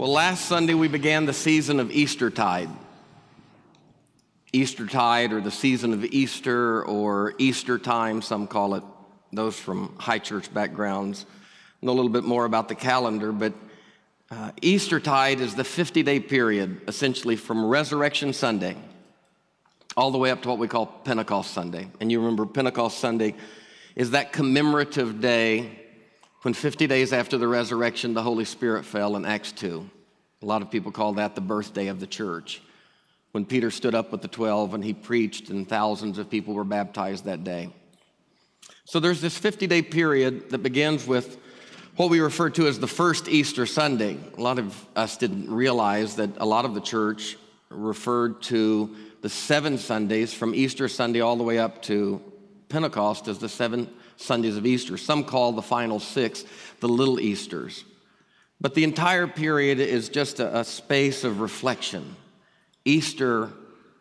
Well, last Sunday we began the season of Eastertide. Eastertide, or the season of Easter, or Easter time, some call it. Those from high church backgrounds know a little bit more about the calendar, but uh, Eastertide is the 50 day period, essentially from Resurrection Sunday all the way up to what we call Pentecost Sunday. And you remember Pentecost Sunday is that commemorative day when 50 days after the resurrection, the Holy Spirit fell in Acts 2. A lot of people call that the birthday of the church. When Peter stood up with the 12 and he preached, and thousands of people were baptized that day. So there's this 50 day period that begins with what we refer to as the first Easter Sunday. A lot of us didn't realize that a lot of the church referred to the seven Sundays from Easter Sunday all the way up to Pentecost as the seven Sundays of Easter. Some call the final six the little Easters. But the entire period is just a, a space of reflection. Easter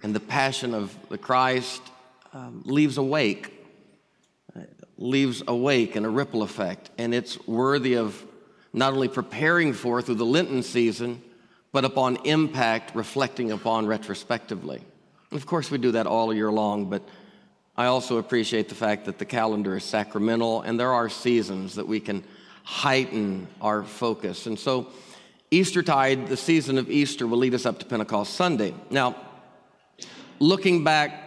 and the passion of the Christ um, leaves a wake, uh, leaves a wake and a ripple effect. And it's worthy of not only preparing for through the Lenten season, but upon impact, reflecting upon retrospectively. Of course, we do that all year long, but I also appreciate the fact that the calendar is sacramental and there are seasons that we can heighten our focus. And so, Eastertide, the season of Easter, will lead us up to Pentecost Sunday. Now, looking back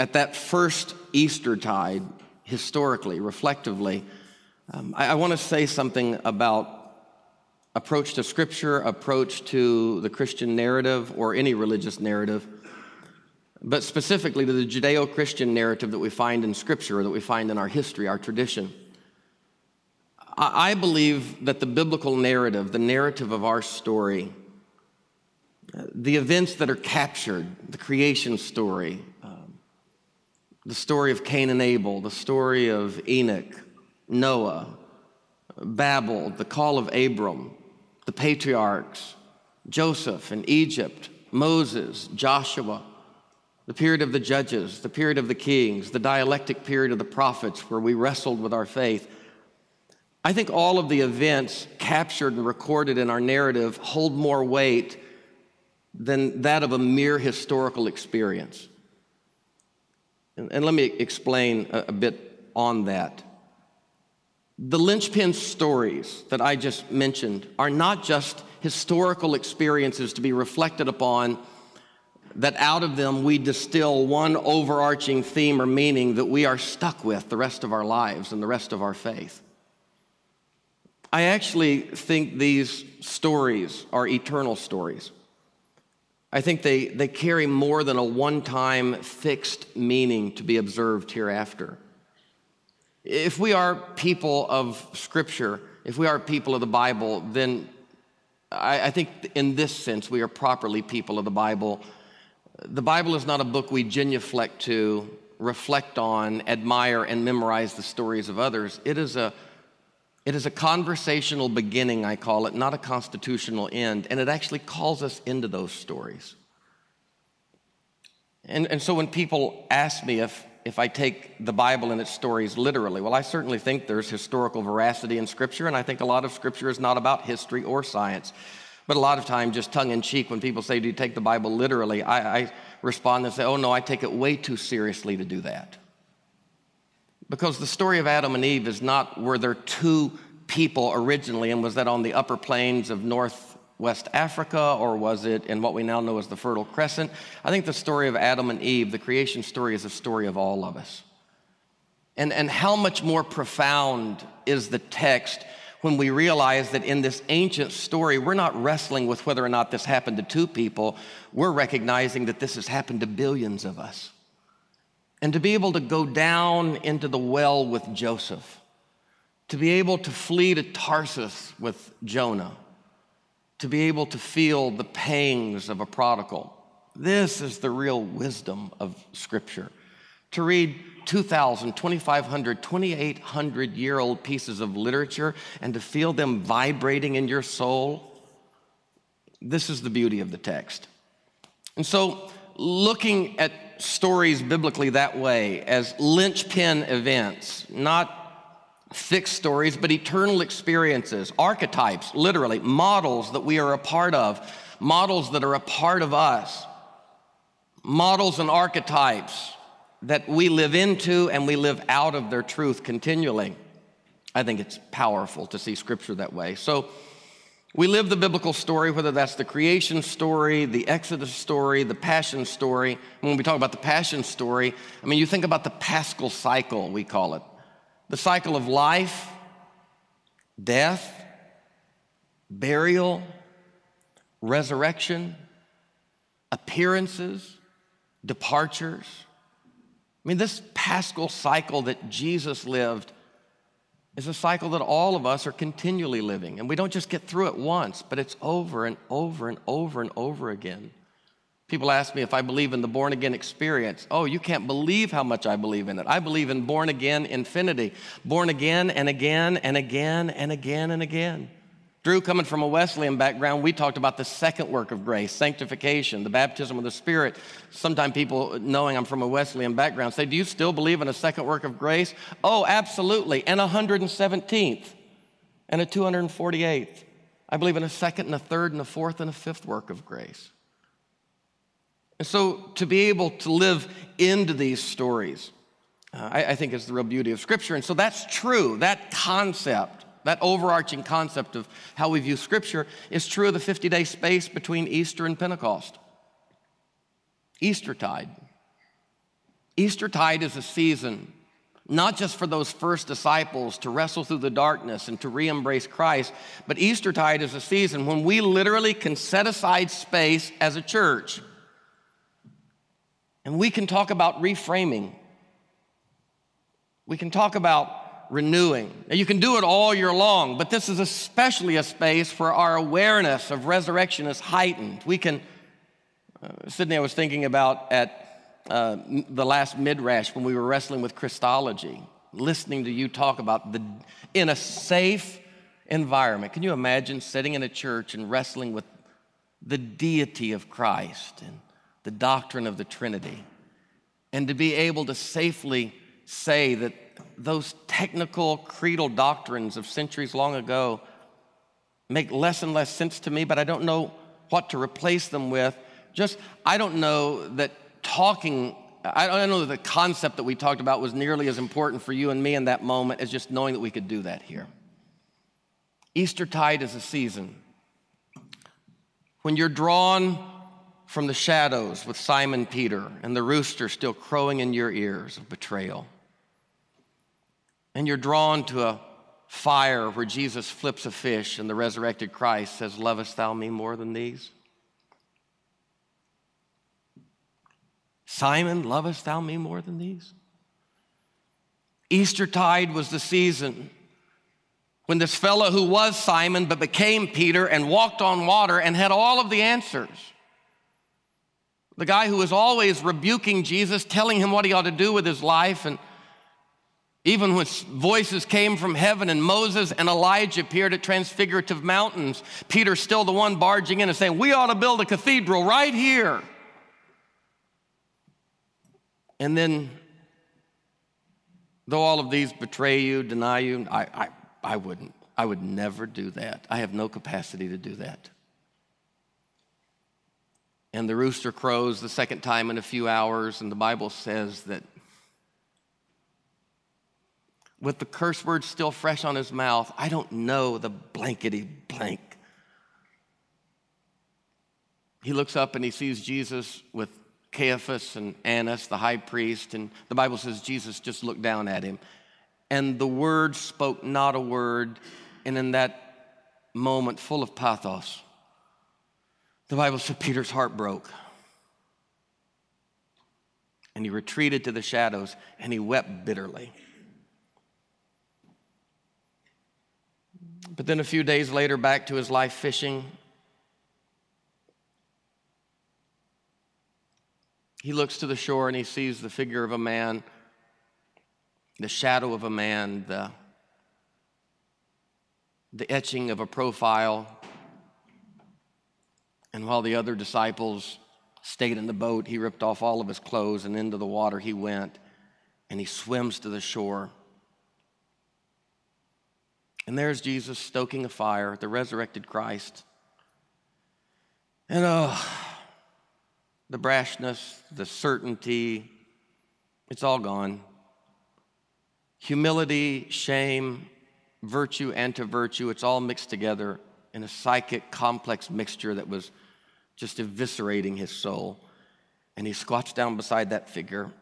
at that first Eastertide, historically, reflectively, um, I, I want to say something about approach to Scripture, approach to the Christian narrative, or any religious narrative but specifically to the Judeo Christian narrative that we find in Scripture, or that we find in our history, our tradition. I believe that the biblical narrative, the narrative of our story, the events that are captured, the creation story, um, the story of Cain and Abel, the story of Enoch, Noah, Babel, the call of Abram, the patriarchs, Joseph in Egypt, Moses, Joshua, the period of the judges, the period of the kings, the dialectic period of the prophets where we wrestled with our faith. I think all of the events captured and recorded in our narrative hold more weight than that of a mere historical experience. And, and let me explain a, a bit on that. The linchpin stories that I just mentioned are not just historical experiences to be reflected upon that out of them we distill one overarching theme or meaning that we are stuck with the rest of our lives and the rest of our faith. I actually think these stories are eternal stories. I think they, they carry more than a one time fixed meaning to be observed hereafter. If we are people of Scripture, if we are people of the Bible, then I, I think in this sense we are properly people of the Bible the Bible is not a book we genuflect to, reflect on, admire, and memorize the stories of others. It is a it is a conversational beginning, I call it, not a constitutional end, and it actually calls us into those stories. And, and so when people ask me if, if I take the Bible and its stories literally, well, I certainly think there's historical veracity in Scripture, and I think a lot of Scripture is not about history or science. But a lot of time, just tongue in cheek, when people say, Do you take the Bible literally? I, I respond and say, Oh, no, I take it way too seriously to do that. Because the story of Adam and Eve is not were there two people originally, and was that on the upper plains of northwest Africa, or was it in what we now know as the Fertile Crescent? I think the story of Adam and Eve, the creation story, is a story of all of us. And, and how much more profound is the text when we realize that in this ancient story, we're not wrestling with whether or not this happened to two people, we're recognizing that this has happened to billions of us. And to be able to go down into the well with Joseph, to be able to flee to Tarsus with Jonah, to be able to feel the pangs of a prodigal. This is the real wisdom of Scripture. To read 2,000, 2,500, 2,800 year old pieces of literature and to feel them vibrating in your soul. This is the beauty of the text. And so, looking stories biblically that way as linchpin events, not fixed stories, but eternal experiences, archetypes, literally, models that we are a part of, models that are a part of us, models and archetypes that we live into and we live out of their truth continually. I think it's powerful to see scripture that way. So we live the biblical story, whether that's the creation story, the Exodus story, the passion story. When we talk about the passion story, I mean, you think about the paschal cycle, we call it the cycle of life, death, burial, resurrection, appearances, departures. I mean, this paschal cycle that Jesus lived is a cycle that all of us are continually living. And we don't just get through it once, but it's over and over and over and over again. People ask me if I believe in the born again experience. Oh, you can't believe how much I believe in it. I believe in born again infinity, born again and again and again and again and again. Drew, coming from a Wesleyan background, we talked about the second work of grace, sanctification, the baptism of the Spirit. Sometimes people, knowing I'm from a Wesleyan background, say, Do you still believe in a second work of grace? Oh, absolutely. And a 117th and a 248th. I believe in a second and a third and a fourth and a fifth work of grace. And so to be able to live into these stories, uh, I, I think is the real beauty of Scripture. And so that's true. That concept, that overarching concept of how we view Scripture is true of the 50 day space between Easter and Pentecost. Eastertide. Eastertide is a season not just for those first disciples to wrestle through the darkness and to re embrace Christ, but Eastertide is a season when we literally can set aside space as a church and we can talk about reframing. We can talk about renewing. Now, you can do it all year long, but this is especially a space where our awareness of resurrection is heightened. We can, uh, Sydney, I was thinking about at uh, the last Midrash when we were wrestling with Christology, listening to you talk about the, in a safe environment. Can you imagine sitting in a church and wrestling with the deity of Christ and the doctrine of the Trinity, and to be able to safely say that those technical creedal doctrines of centuries long ago make less and less sense to me, but I don't know what to replace them with. Just, I don't know that talking, I don't know that the concept that we talked about was nearly as important for you and me in that moment as just knowing that we could do that here. Eastertide is a season when you're drawn from the shadows with Simon Peter and the rooster still crowing in your ears of betrayal. And you're drawn to a fire where Jesus flips a fish and the resurrected Christ says, Lovest thou me more than these? Simon, lovest thou me more than these? Eastertide was the season when this fellow who was Simon but became Peter and walked on water and had all of the answers the guy who was always rebuking Jesus, telling him what he ought to do with his life. And even when voices came from heaven and Moses and Elijah appeared at transfigurative mountains, Peter's still the one barging in and saying, We ought to build a cathedral right here. And then, though all of these betray you, deny you, I, I, I wouldn't. I would never do that. I have no capacity to do that and the rooster crows the second time in a few hours, and the Bible says that with the curse word still fresh on his mouth, I don't know the blankety blank. He looks up and he sees Jesus with Caiaphas and Annas, the high priest, and the Bible says Jesus just looked down at him. And the word spoke not a word, and in that moment, full of pathos, the Bible said Peter's heart broke. And he retreated to the shadows and he wept bitterly. But then a few days later, back to his life fishing, he looks to the shore and he sees the figure of a man, the shadow of a man, the, the etching of a profile and while the other disciples stayed in the boat, he ripped off all of his clothes and into the water he went, and he swims to the shore. And there's Jesus stoking a fire, the resurrected Christ. And oh, the brashness, the certainty, it's all gone. Humility, shame, virtue, anti virtue, it's all mixed together in a psychic, complex mixture that was just eviscerating his soul. And he squats down beside that figure.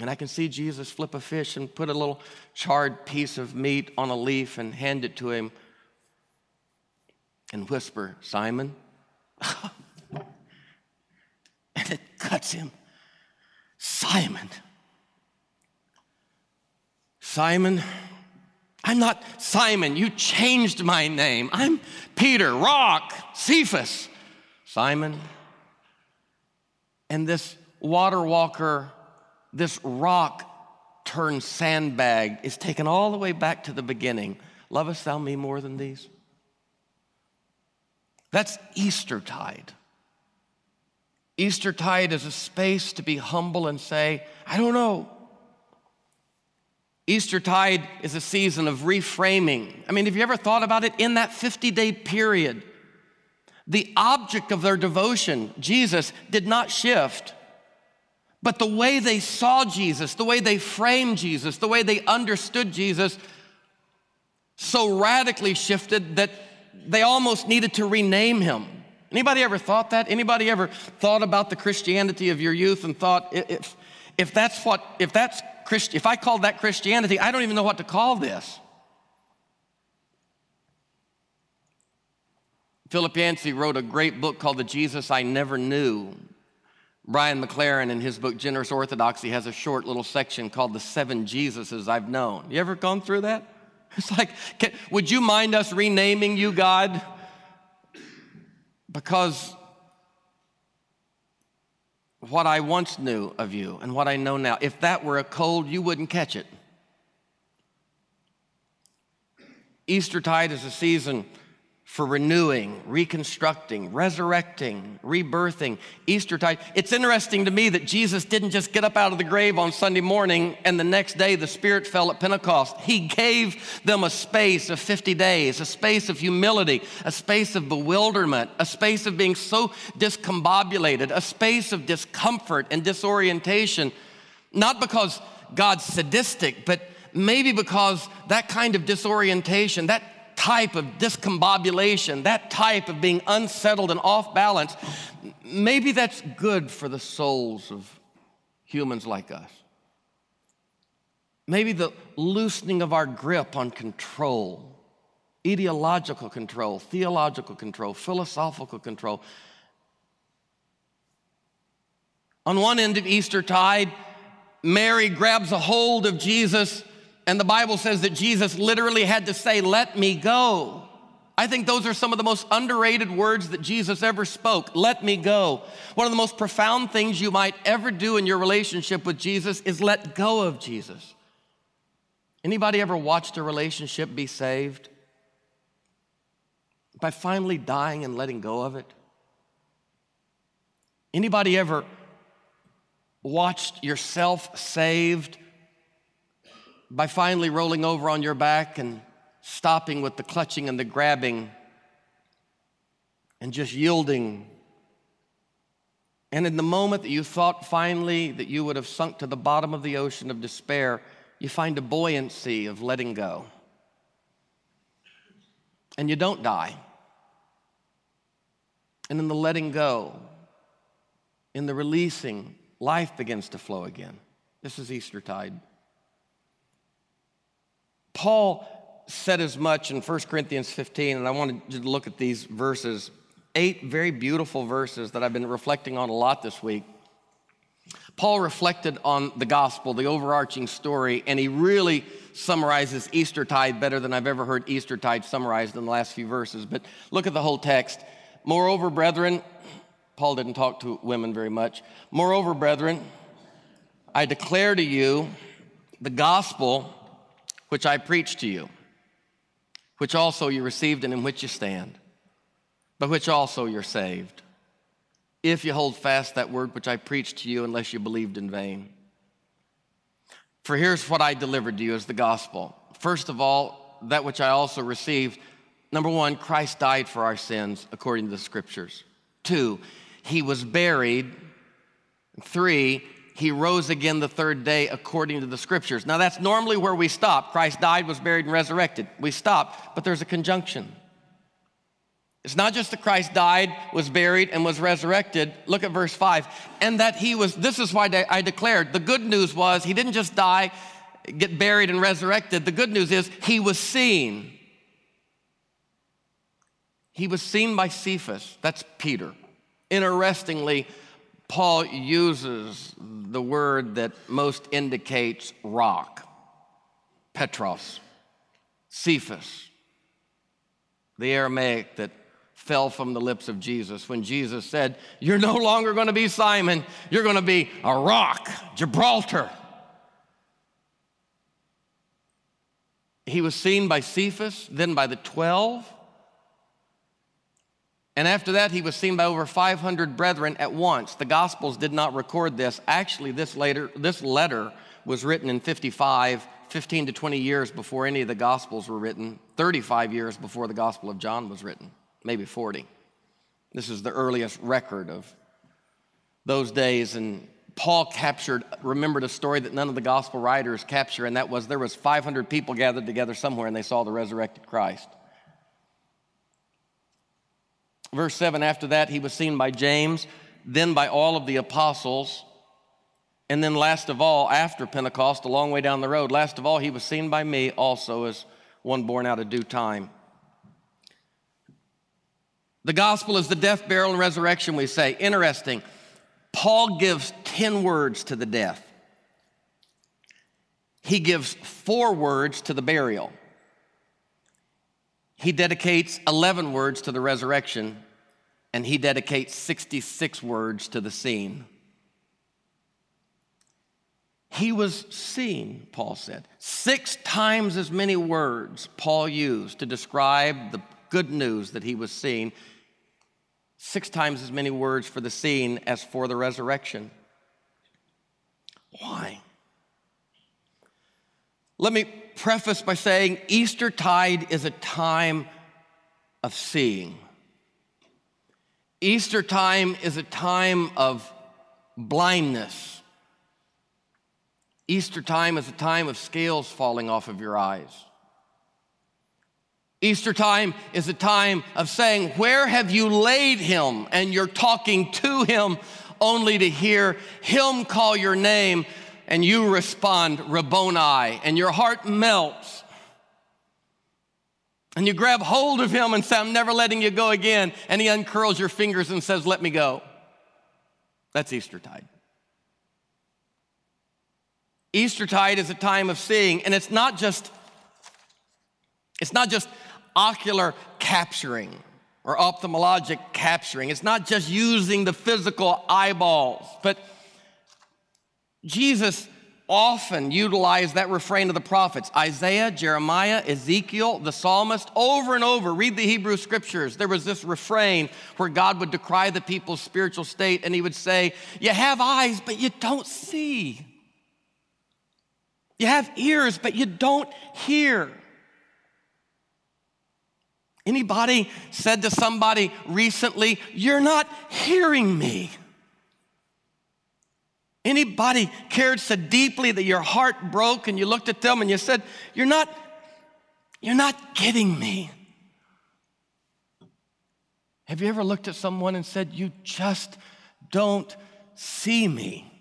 And I can see Jesus flip a fish and put a little charred piece of meat on a leaf and hand it to him and whisper, Simon. and it cuts him. Simon. Simon, I'm not Simon. You changed my name. I'm Peter, Rock, Cephas. Simon. And this water walker, this rock turned sandbag is taken all the way back to the beginning. Lovest thou me more than these? That's Eastertide. Eastertide is a space to be humble and say, I don't know. Eastertide is a season of reframing. I mean, have you ever thought about it? In that 50 day period, the object of their devotion, Jesus, did not shift. But the way they saw Jesus, the way they framed Jesus, the way they understood Jesus, so radically shifted that they almost needed to rename him. Anybody ever thought that? Anybody ever thought about the Christianity of your youth and thought if, if that's what if that's Christ, if I called that Christianity, I don't even know what to call this. Philip Yancey wrote a great book called The Jesus I Never Knew. Brian McLaren, in his book Generous Orthodoxy, has a short little section called The Seven Jesuses I've Known. You ever gone through that? It's like, can, would you mind us renaming you, God? Because what I once knew of you and what I know now, if that were a cold, you wouldn't catch it. Eastertide is a season for renewing, reconstructing, resurrecting, rebirthing, Eastertide. It's interesting to me that Jesus didn't just get up out of the grave on Sunday morning and the next day the Spirit fell at Pentecost. He gave them a space of 50 days, a space of humility, a space of bewilderment, a space of being so discombobulated, a space of discomfort and disorientation. Not because God's sadistic, but maybe because that kind of disorientation, that type of discombobulation, that type of being unsettled and off balance, maybe that's good for the souls of humans like us. Maybe the loosening of our grip on control, ideological control, theological control, philosophical control. On one end of Easter tide, Mary grabs a hold of Jesus and the Bible says that Jesus literally had to say, Let me go. I think those are some of the most underrated words that Jesus ever spoke. Let me go. One of the most profound things you might ever do in your relationship with Jesus is let go of Jesus. Anybody ever watched a relationship be saved? By finally dying and letting go of it? Anybody ever watched yourself saved by finally rolling over on your back and stopping with the clutching and the grabbing and just yielding. And in the moment that you thought finally that you would have sunk to the bottom of the ocean of despair, you find a buoyancy of letting go. And you don't die. And in the letting go, in the releasing, life begins to flow again. This is Eastertide. Paul said as much in 1 Corinthians 15, and I wanted you to look at these verses, eight very beautiful verses that I've been reflecting on a lot this week. Paul reflected on the gospel, the overarching story, and he really summarizes Eastertide better than I've ever heard Eastertide summarized in the last few verses. But look at the whole text. Moreover, brethren, Paul didn't talk to women very much. Moreover, brethren, I declare to you the gospel which I preached to you, which also you received and in which you stand, by which also you're saved, if you hold fast that word which I preached to you, unless you believed in vain. For here's what I delivered to you as the gospel. First of all, that which I also received. Number one, Christ died for our sins according to the scriptures. Two, he was buried. Three, he rose again the third day according to the scriptures. Now, that's normally where we stop. Christ died, was buried, and resurrected. We stop, but there's a conjunction. It's not just that Christ died, was buried, and was resurrected. Look at verse 5. And that he was, this is why I declared the good news was he didn't just die, get buried, and resurrected. The good news is he was seen. He was seen by Cephas, that's Peter. Interestingly, Paul uses the word that most indicates rock Petros, Cephas, the Aramaic that fell from the lips of Jesus when Jesus said, You're no longer going to be Simon, you're going to be a rock, Gibraltar. He was seen by Cephas, then by the 12. And after that, he was seen by over 500 brethren at once. The Gospels did not record this. Actually, this, later, this letter was written in 55, 15 to 20 years before any of the Gospels were written, 35 years before the Gospel of John was written maybe 40. This is the earliest record of those days. And Paul captured, remembered a story that none of the gospel writers capture, and that was there was 500 people gathered together somewhere and they saw the resurrected Christ. Verse 7 After that, he was seen by James, then by all of the apostles. And then, last of all, after Pentecost, a long way down the road, last of all, he was seen by me also as one born out of due time. The gospel is the death, burial, and resurrection, we say. Interesting. Paul gives 10 words to the death, he gives four words to the burial. He dedicates 11 words to the resurrection, and he dedicates 66 words to the scene. He was seen, Paul said. Six times as many words Paul used to describe the good news that he was seen six times as many words for the scene as for the resurrection. Why? Let me preface by saying Eastertide is a time of seeing. Easter time is a time of blindness. Easter time is a time of scales falling off of your eyes. Easter time is a time of saying, Where have you laid him? And you're talking to him only to hear him call your name, and you respond, Rabboni, and your heart melts. And you grab hold of him and say, I'm never letting you go again. And he uncurls your fingers and says, Let me go. That's Eastertide. Eastertide is a time of seeing, and it's not just it's not just ocular capturing or ophthalmologic capturing. It's not just using the physical eyeballs, but Jesus often utilized that refrain of the prophets Isaiah, Jeremiah, Ezekiel, the psalmist, over and over. Read the Hebrew scriptures. There was this refrain where God would decry the people's spiritual state and he would say, You have eyes, but you don't see. You have ears, but you don't hear. Anybody said to somebody recently, You're not hearing me? Anybody cared so deeply that your heart broke and you looked at them and you said, You're not, you're not getting me? Have you ever looked at someone and said, You just don't see me?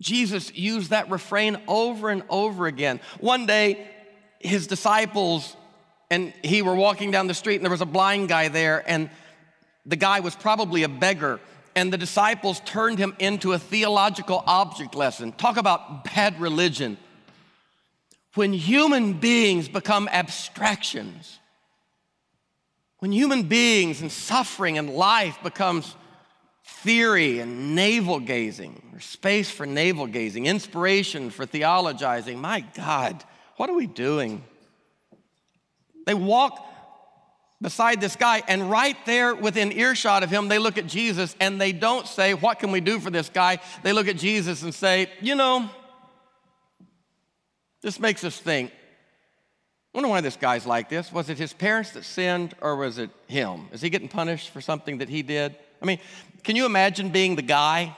Jesus used that refrain over and over again. One day, his disciples and he were walking down the street and there was a blind guy there and the guy was probably a beggar and the disciples turned him into a theological object lesson talk about bad religion when human beings become abstractions when human beings and suffering and life becomes theory and navel gazing or space for navel gazing inspiration for theologizing my god what are we doing? They walk beside this guy, and right there within earshot of him, they look at Jesus and they don't say, What can we do for this guy? They look at Jesus and say, You know, This makes us think wonder why this guy's like this. Was it his parents that sinned or was it him? Is he getting punished for something that he did? I mean, can you imagine being the guy?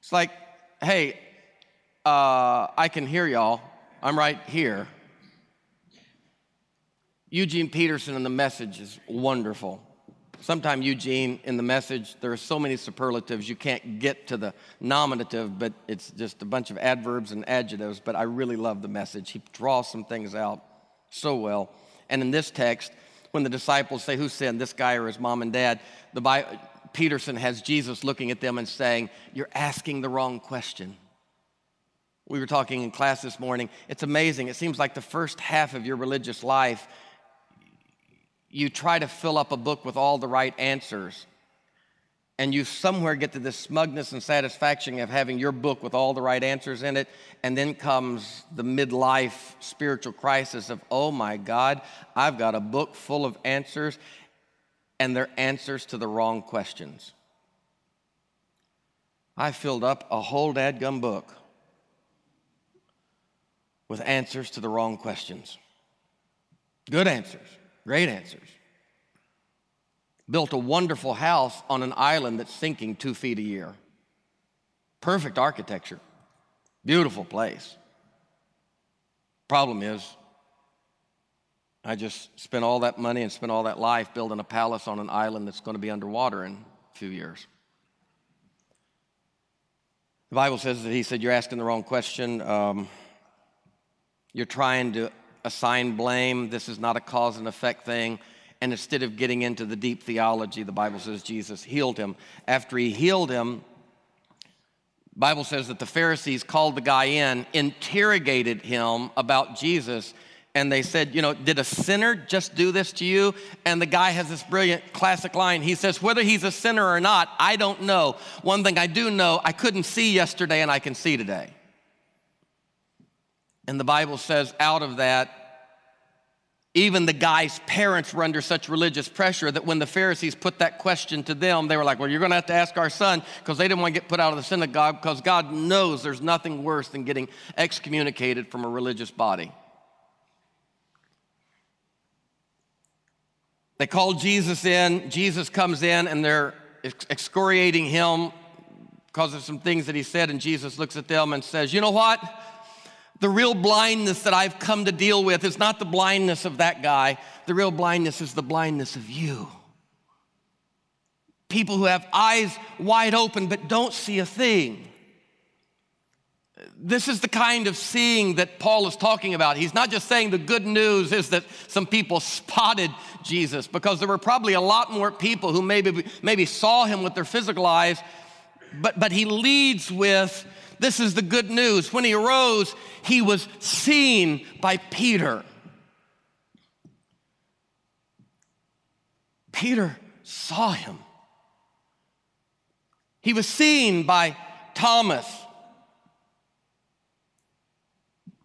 It's like, hey, uh, I can hear y'all. I'm right here. Eugene Peterson in the message is wonderful. Sometimes Eugene in the message, there are so many superlatives, you can't get to the nominative, but it's just a bunch of adverbs and adjectives. But I really love the message. He draws some things out so well. And in this text, when the disciples say, Who sinned, this guy or his mom and dad? The Peterson has Jesus looking at them and saying, You're asking the wrong question. We were talking in class this morning. It's amazing. It seems like the first half of your religious life, you try to fill up a book with all the right answers. And you somewhere get to this smugness and satisfaction of having your book with all the right answers in it. And then comes the midlife spiritual crisis of, oh my God, I've got a book full of answers, and they're answers to the wrong questions. I filled up a whole dadgum book with answers to the wrong questions. Good answers Great answers. Built a wonderful house on an island that's sinking two feet a year. Perfect architecture. Beautiful place. Problem is, I just spent all that money and spent all that life building a palace on an island that's going to be underwater in a few years. The Bible says that he said, You're asking the wrong question. Um, you're trying to assign blame. This is not a cause and effect thing. And instead of getting into the deep theology, the Bible says Jesus healed him. After he healed him, Bible says that the Pharisees called the guy in, interrogated him about Jesus, and they said, You know, did a sinner just do this to you? And the guy has this brilliant classic line. He says, Whether he's a sinner or not, I don't know. One thing I do know, I couldn't see yesterday and I can see today. And the Bible says, out of that, even the guy's parents were under such religious pressure that when the Pharisees put that question to them, they were like, Well, you're going to have to ask our son because they didn't want to get put out of the synagogue because God knows there's nothing worse than getting excommunicated from a religious body. They called Jesus in. Jesus comes in and they're excoriating him because of some things that he said. And Jesus looks at them and says, You know what? The real blindness that I've come to deal with is not the blindness of that guy. The real blindness is the blindness of you. People who have eyes wide open but don't see a thing. This is the kind of seeing that Paul is talking about. He's not just saying the good news is that some people spotted Jesus, because there were probably a lot more people who maybe, maybe saw him with their physical eyes, but, but he leads with this is the good news. When he arose, he was seen by Peter. Peter saw him. He was seen by Thomas.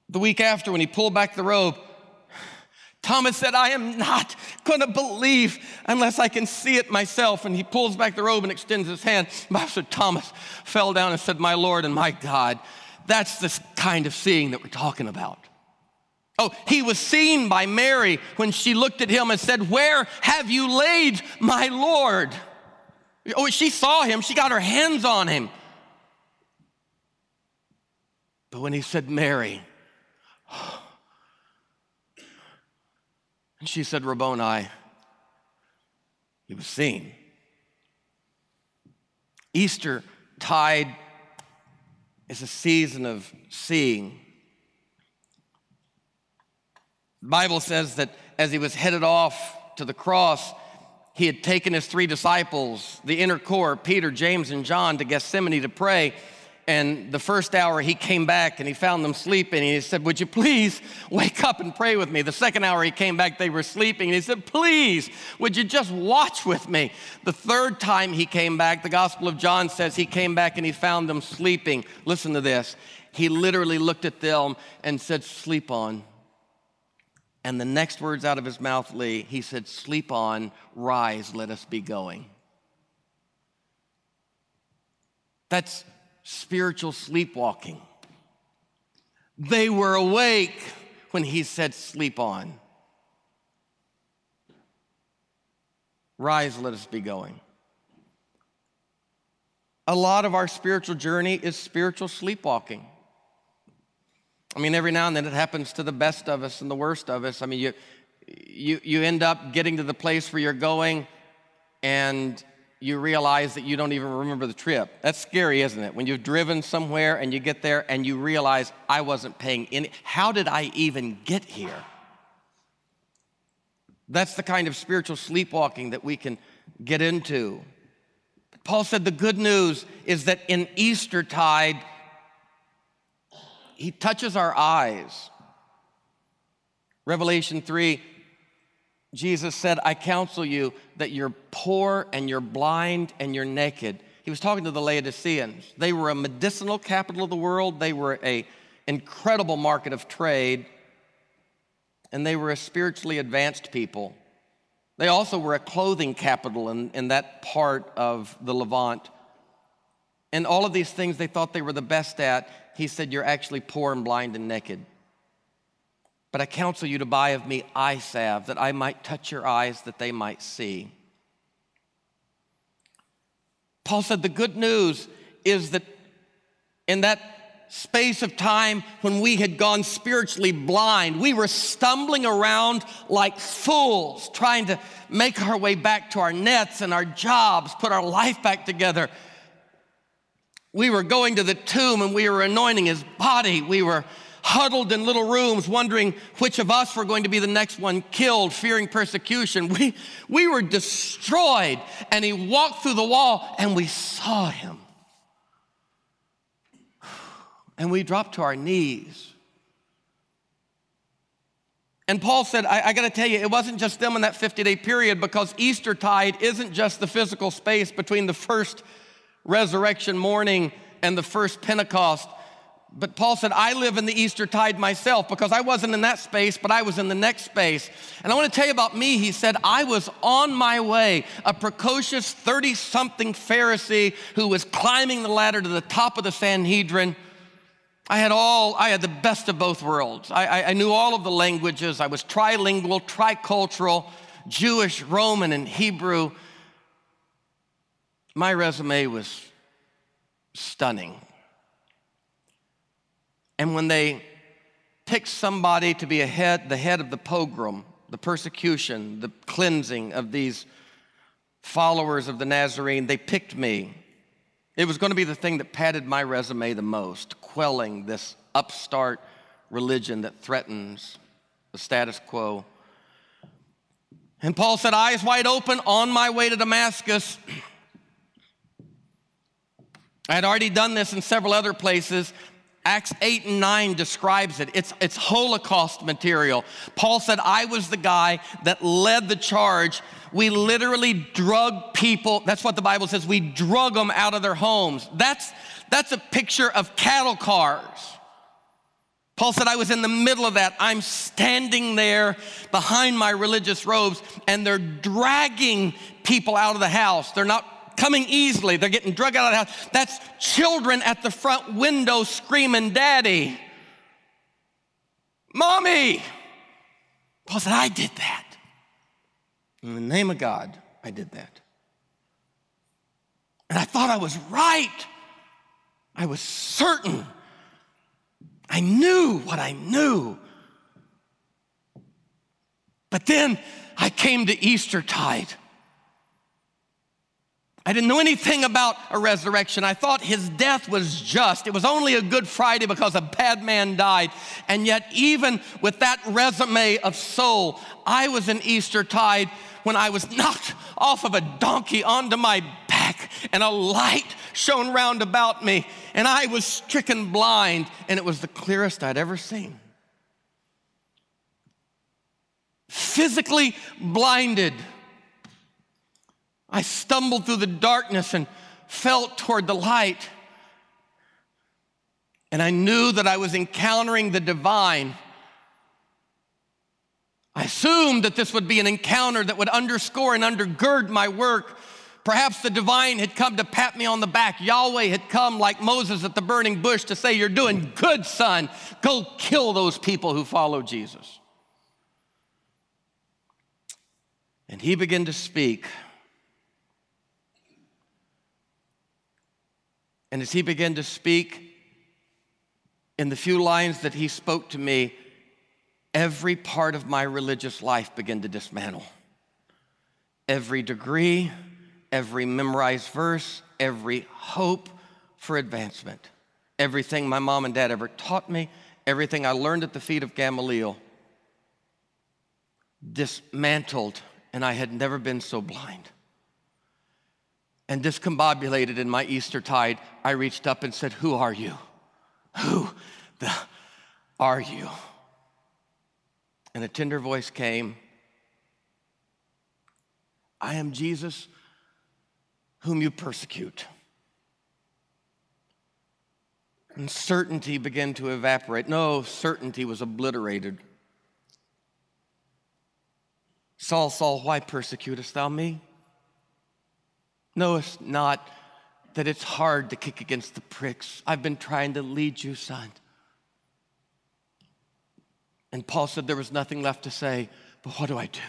The week after, when he pulled back the robe, Thomas said, I am not going to believe unless I can see it myself. And he pulls back the robe and extends his hand. Master Thomas fell down and said, My Lord and my God. That's the kind of seeing that we're talking about. Oh, he was seen by Mary when she looked at him and said, Where have you laid my Lord? Oh, she saw him, she got her hands on him. But when he said, Mary, and she said, Rabboni, he was seen. Easter tide is a season of seeing. The Bible says that as he was headed off to the cross, he had taken his three disciples, the inner core, Peter, James, and John, to Gethsemane to pray. And the first hour he came back and he found them sleeping. And he said, Would you please wake up and pray with me? The second hour he came back, they were sleeping. And he said, Please, would you just watch with me? The third time he came back, the Gospel of John says he came back and he found them sleeping. Listen to this. He literally looked at them and said, Sleep on. And the next words out of his mouth, Lee, he said, Sleep on, rise, let us be going. That's spiritual sleepwalking. They were awake when he said, Sleep on. Rise, let us be going. A lot of our spiritual journey is spiritual sleepwalking. I mean, every now and then it happens to the best of us and the worst of us. I mean, you, you, you end up getting to the place where you're going and you realize that you don't even remember the trip. That's scary, isn't it? When you've driven somewhere and you get there and you realize, I wasn't paying any, how did I even get here? That's the kind of spiritual sleepwalking that we can get into. Paul said the good news is that in Eastertide, he touches our eyes. Revelation 3, Jesus said, I counsel you that you're poor and you're blind and you're naked. He was talking to the Laodiceans. They were a medicinal capital of the world. They were a incredible market of trade. And they were a spiritually advanced people. They also were a clothing capital in, in that part of the Levant. And all of these things they thought they were the best at, he said, You're actually poor and blind and naked. But I counsel you to buy of me eye salve, that I might touch your eyes, that they might see. Paul said, The good news is that in that space of time when we had gone spiritually blind. We were stumbling around like fools, trying to make our way back to our nets and our jobs, put our life back together. We were going to the tomb and we were anointing his body. We were huddled in little rooms, wondering which of us were going to be the next one killed, fearing persecution. We, we were destroyed. And he walked through the wall and we saw him and we dropped to our knees. And Paul said, I, I got to tell you, it wasn't just them in that 50 day period because Easter tide isn't just the physical space between the first resurrection morning and the first Pentecost. But Paul said, I live in the Easter tide myself because I wasn't in that space, but I was in the next space. And I want to tell you about me. He said, I was on my way, a precocious 30 something Pharisee who was climbing the ladder to the top of the Sanhedrin I had all, I had the best of both worlds. I, I, I, knew all of the languages. I was trilingual, tricultural, Jewish, Roman, and Hebrew. My resume was stunning. And when they picked somebody to be a head, the head of the pogrom, the persecution, the cleansing of these followers of the Nazarene, they picked me. It was going to be the thing that padded my resume the most, quelling this upstart religion that threatens the status quo. And Paul said, Eyes wide open on my way to Damascus. I had already done this in several other places. Acts 8 and 9 describes it. It's, it's Holocaust material. Paul said, I was the guy that led the charge. We literally drug people. That's what the Bible says. We drug them out of their homes. That's, that's a picture of cattle cars. Paul said, I was in the middle of that. I'm standing there behind my religious robes, and they're dragging people out of the house. They're not coming easily. They're getting drug out of the house. That's children at the front window screaming, Daddy, Mommy. Paul said, I did that. In the name of God, I did that. And I thought I was right. I was certain. I knew what I knew. But then I came to Eastertide. I didn't know anything about a resurrection. I thought his death was just. It was only a Good Friday because a bad man died. And yet, even with that resume of Saul, I was in Eastertide when I was knocked off of a donkey onto my back and a light shone round about me and I was stricken blind and it was the clearest I'd ever seen. Physically blinded I stumbled through the darkness and felt toward the light. And I knew that I was encountering the divine. I assumed that this would be an encounter that would underscore and undergird my work Perhaps the divine had come to pat me on the back. Yahweh had come like Moses at the burning bush to say, You're doing good, son. Go kill those people who follow Jesus. And he began to speak. And as he began to speak, in the few lines that he spoke to me, every part of my religious life began to dismantle. Every degree, every memorized verse, every hope for advancement, everything my mom and dad ever taught me, everything I learned at the feet of Gamaliel, dismantled, and I had never been so blind. And discombobulated in my Easter tide, I reached up and said, Who are you? Who the are you? And a tender voice came I am Jesus whom you persecute. And certainty began to evaporate. No, certainty was obliterated. Saul, Saul, why persecutest thou me? Knowest not that it's hard to kick against the pricks. I've been trying to lead you, son. And Paul said there was nothing left to say, but what do I do?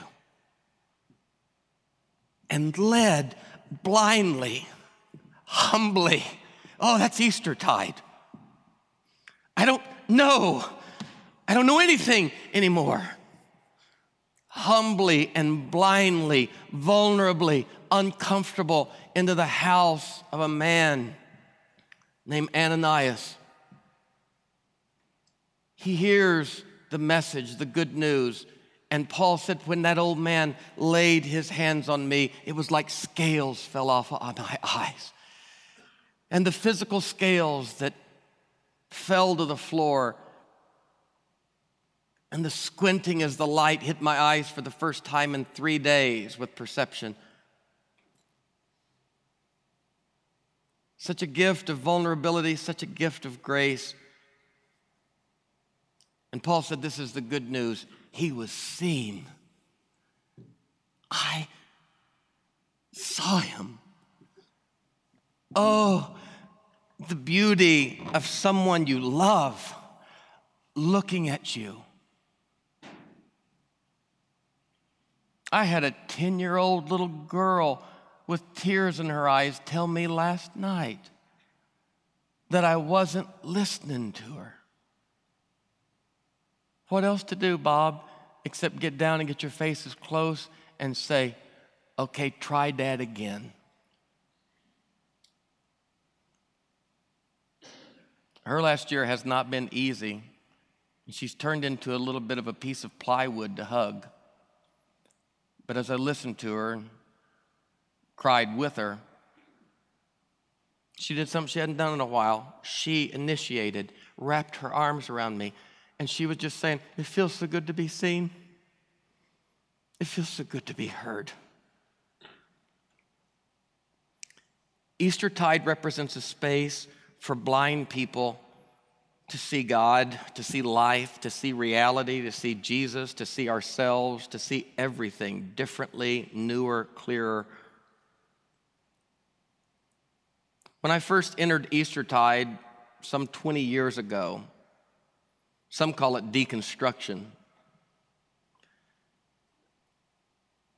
And led blindly, humbly. Oh, that's Easter tide. I don't know. I don't know anything anymore. Humbly and blindly, vulnerably, uncomfortable into the house of a man named Ananias. He hears the message, the good news, and Paul said, when that old man laid his hands on me, it was like scales fell off of my eyes. And the physical scales that fell to the floor, and the squinting as the light hit my eyes for the first time in three days with perception. Such a gift of vulnerability, such a gift of grace. And Paul said, This is the good news he was seen. I saw him. Oh, the beauty of someone you love looking at you. I had a 10 year old little girl with tears in her eyes tell me last night that I wasn't listening to her. What else to do, Bob, except get down and get your faces close and say, okay, try that again. Her last year has not been easy. She's turned into a little bit of a piece of plywood to hug. But as I listened to her cried with her, she did something she hadn't done in a while. She initiated, wrapped her arms around me, and she was just saying, It feels so good to be seen. It feels so good to be heard. Eastertide represents a space for blind people to see God, to see life, to see reality, to see Jesus, to see ourselves, to see everything differently, newer, clearer. When I first entered Eastertide some 20 years ago, some call it deconstruction.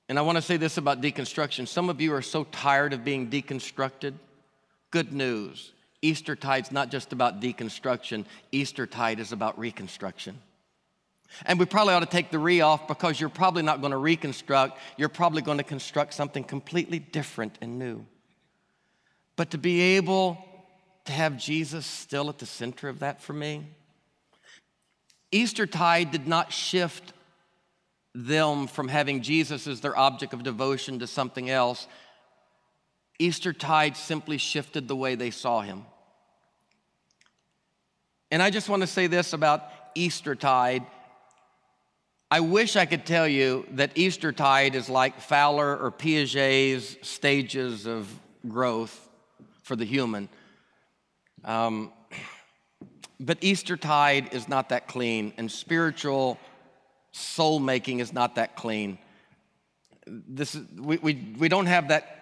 And I want to say this about deconstruction. Some of you are so tired of being deconstructed. Good news. Easter tide's not just about deconstruction, Easter tide is about reconstruction. And we probably ought to take the re off because you're probably not going to reconstruct, you're probably going to construct something completely different and new. But to be able to have Jesus still at the center of that for me, Easter tide did not shift them from having Jesus as their object of devotion to something else. Easter tide simply shifted the way they saw him. And I just want to say this about Easter tide. I wish I could tell you that Easter tide is like Fowler or Piaget's stages of growth for the human. Um, but Easter tide is not that clean, and spiritual soul making is not that clean. This is, we, we, we don't have that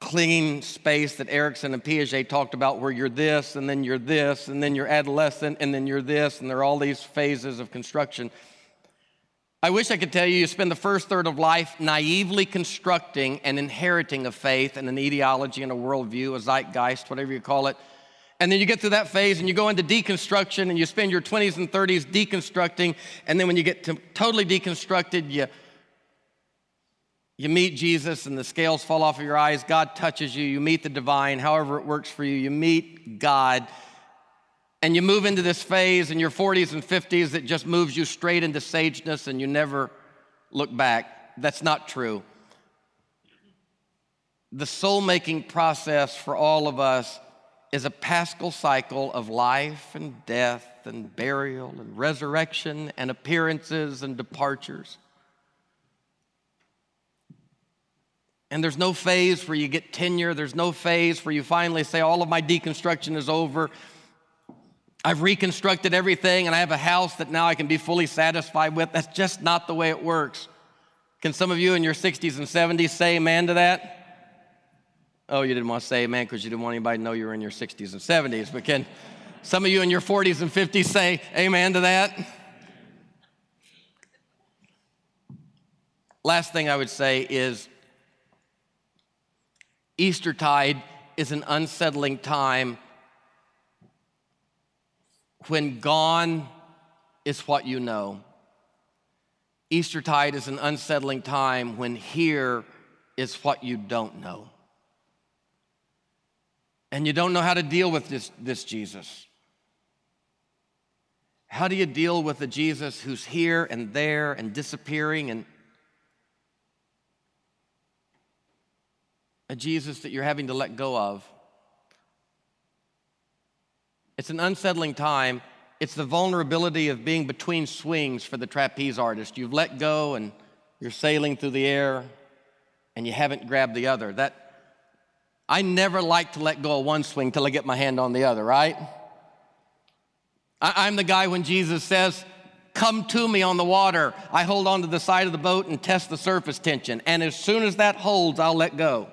clean space that Erikson and Piaget talked about, where you're this, and then you're this, and then you're adolescent, and then you're this, and there are all these phases of construction. I wish I could tell you you spend the first third of life naively constructing and inheriting a faith and an ideology and a worldview, a zeitgeist, whatever you call it. And then you get through that phase and you go into deconstruction and you spend your 20s and 30s deconstructing. And then when you get to totally deconstructed, you, you meet Jesus and the scales fall off of your eyes. God touches you. You meet the divine, however it works for you. You meet God and you move into this phase in your 40s and 50s that just moves you straight into sageness and you never look back. That's not true. The soul making process for all of us is a paschal cycle of life and death and burial and resurrection and appearances and departures. And there's no phase where you get tenure. There's no phase where you finally say, All of my deconstruction is over. I've reconstructed everything and I have a house that now I can be fully satisfied with. That's just not the way it works. Can some of you in your 60s and 70s say amen to that? Oh, you didn't want to say amen because you didn't want anybody to know you were in your 60s and 70s. But can some of you in your 40s and 50s say amen to that? Last thing I would say is Eastertide is an unsettling time when gone is what you know. Eastertide is an unsettling time when here is what you don't know. And you don't know how to deal with this, this Jesus. How do you deal with a Jesus who's here and there and disappearing and a Jesus that you're having to let go of? It's an unsettling time. It's the vulnerability of being between swings for the trapeze artist. You've let go and you're sailing through the air and you haven't grabbed the other. That I never like to let go of one swing till I get my hand on the other, right? I, am the guy when Jesus says, Come to me on the water. I hold on to the side of the boat and test the surface tension. And as soon as that holds, I'll let go.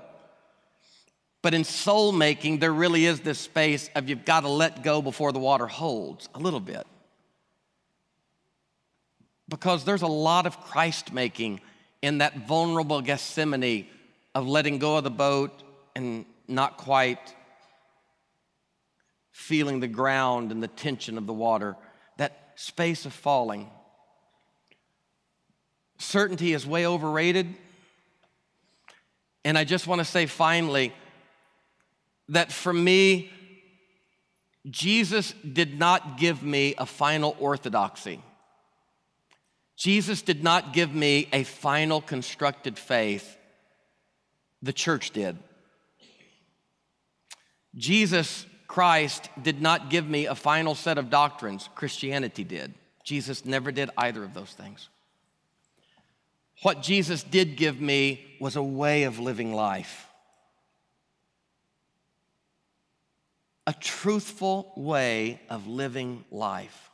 But in soul making, there really is this space of you've got to let go before the water holds a little bit. Because there's a lot of Christ making in that vulnerable Gethsemane of letting go of the boat and not quite feeling the ground and the tension of the water, that space of falling. Certainty is way overrated. And I just want to say finally, that for me, Jesus did not give me a final orthodoxy. Jesus did not give me a final constructed faith. The church did. Jesus Christ did not give me a final set of doctrines. Christianity did. Jesus never did either of those things. What Jesus did give me was a way of living life. A truthful way of living life.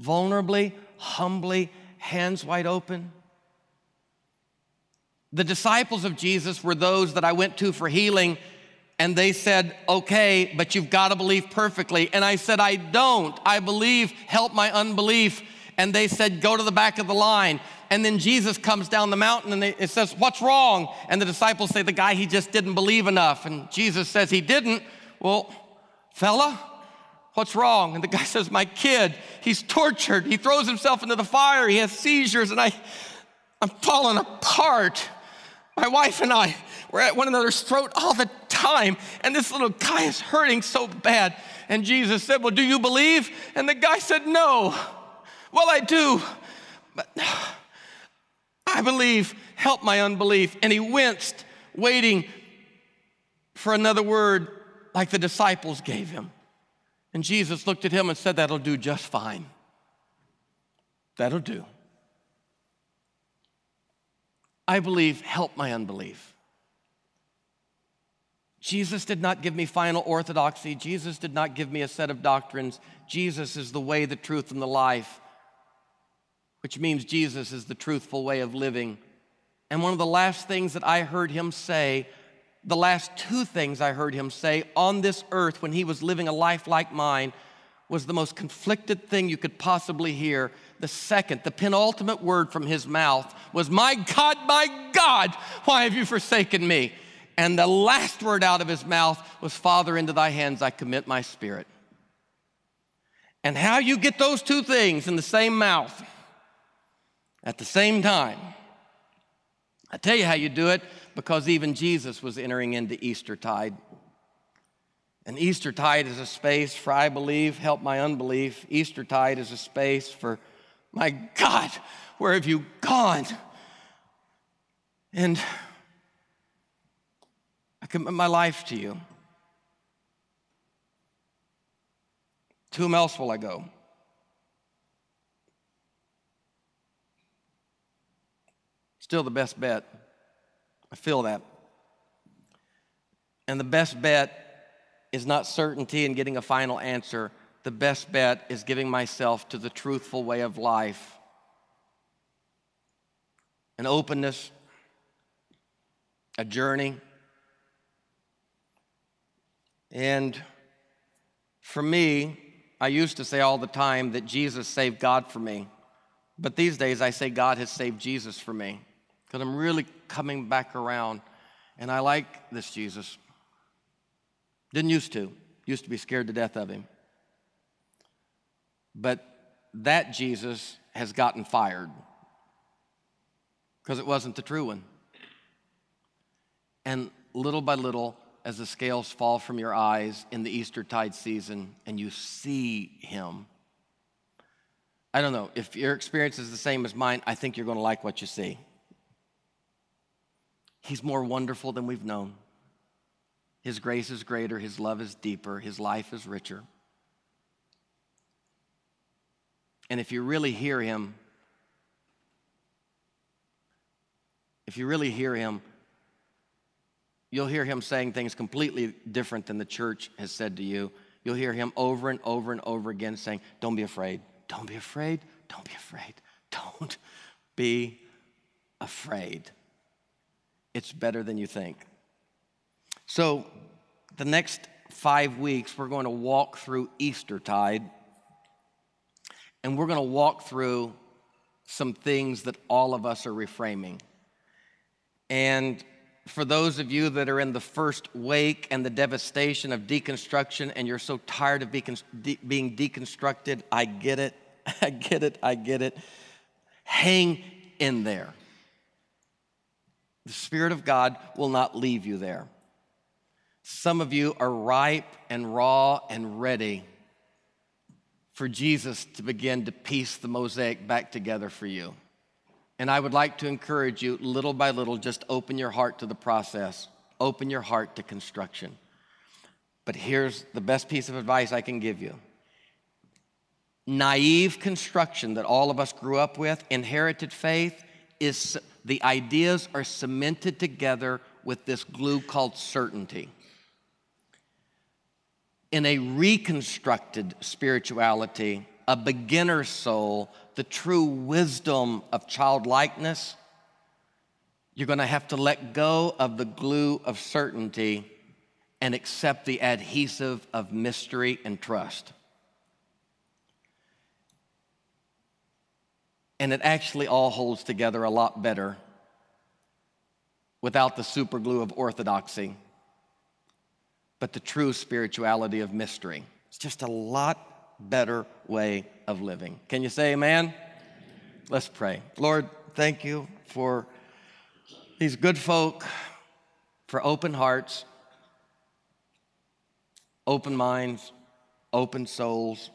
Vulnerably, humbly, hands wide open. The disciples of Jesus were those that I went to for healing, and they said, Okay, but you've got to believe perfectly. And I said, I don't. I believe, help my unbelief. And they said, Go to the back of the line. And then Jesus comes down the mountain and it says, What's wrong? And the disciples say, The guy, he just didn't believe enough. And Jesus says, He didn't. Well, fella, what's wrong? And the guy says, My kid, he's tortured. He throws himself into the fire. He has seizures, and I, I'm falling apart. My wife and I, we're at one another's throat all the time, and this little guy is hurting so bad. And Jesus said, Well, do you believe? And the guy said, No. Well, I do, but I believe. Help my unbelief. And he winced, waiting for another word like the disciples gave him. And Jesus looked at him and said, That'll do just fine. That'll do. I believe, help my unbelief. Jesus did not give me final orthodoxy. Jesus did not give me a set of doctrines. Jesus is the way, the truth, and the life, which means Jesus is the truthful way of living. And one of the last things that I heard him say the last two things I heard him say on this earth when he was living a life like mine was the most conflicted thing you could possibly hear. The second, the penultimate word from his mouth was, My God, my God, why have you forsaken me? And the last word out of his mouth was, Father, into thy hands I commit my spirit. And how you get those two things in the same mouth at the same time, I tell you how you do it because even Jesus was entering into Eastertide. And Eastertide is a space for I believe, help my unbelief. Eastertide is a space for, my God, where have you gone? And I commit my life to you. To whom else will I go? Still the best bet. I feel that. And the best bet is not certainty and getting a final answer. The best bet is giving myself to the truthful way of life. An openness, a journey. And for me, I used to say all the time that Jesus saved God for me. But these days I say God has saved Jesus for me because I'm really coming back around. And I like this Jesus. Didn't used to. Used to be scared to death of him. But that Jesus has gotten fired because it wasn't the true one. And little by little, as the scales fall from your eyes in the Easter tide season and you see him, I don't know, if your experience is the same as mine, I think you're going to like what you see. He's more wonderful than we've known. His grace is greater, His love is deeper, His life is richer. And if you really hear Him, if you really hear Him, you'll hear Him saying things completely different than the church has said to you. You'll hear Him over and over and over again saying, Don't be afraid, don't be afraid, don't be afraid, don't be afraid. It's better than you think. So, the next five weeks, we're going to walk through Eastertide, and we're going to walk through some things that all of us are reframing. And for those of you that are in the first wake and the devastation of deconstruction, and you're so tired of being deconstructed, I get it, I get it, I get it. Hang in there. The Spirit of God will not leave you there. Some of you are ripe and raw and ready for Jesus to begin to piece the mosaic back together for you. And I would like to encourage you, little by little, just open your heart to the process, open your heart to construction. But here's the best piece of advice I can give you naive construction that all of us grew up with, inherited faith, is the ideas are cemented together with this glue called certainty in a reconstructed spirituality, a beginner soul, the true wisdom of childlikeness, you're going to have to let go of the glue of certainty and accept the adhesive of mystery and trust. And it actually all holds together a lot better without the superglue of orthodoxy but the true spirituality of mystery. It's just a lot better way of living. Can you say amen? Let's pray. Lord, thank you for these good folk, for open hearts, open minds, open souls.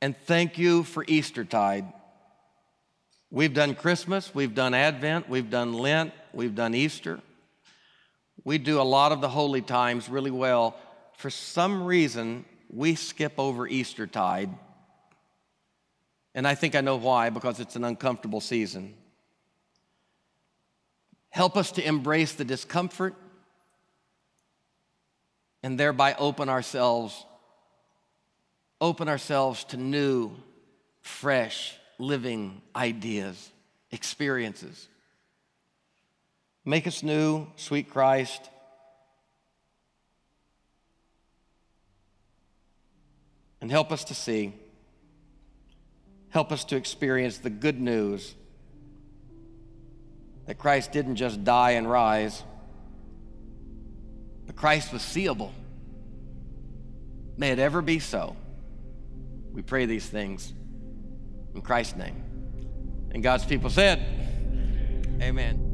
And thank you for Eastertide. We've done Christmas, we've done Advent, we've done Lent, we've done Easter. We do a lot of the holy times really well. For some reason, we skip over Eastertide. And I think I know why, because it's an uncomfortable season. Help us to embrace the discomfort and thereby open ourselves open ourselves to new fresh living ideas experiences Make us new, sweet Christ. And help us to see. Help us to experience the good news that Christ didn't just die and rise, but Christ was seeable. May it ever be so. We pray these things in Christ's name. And God's people said, Amen.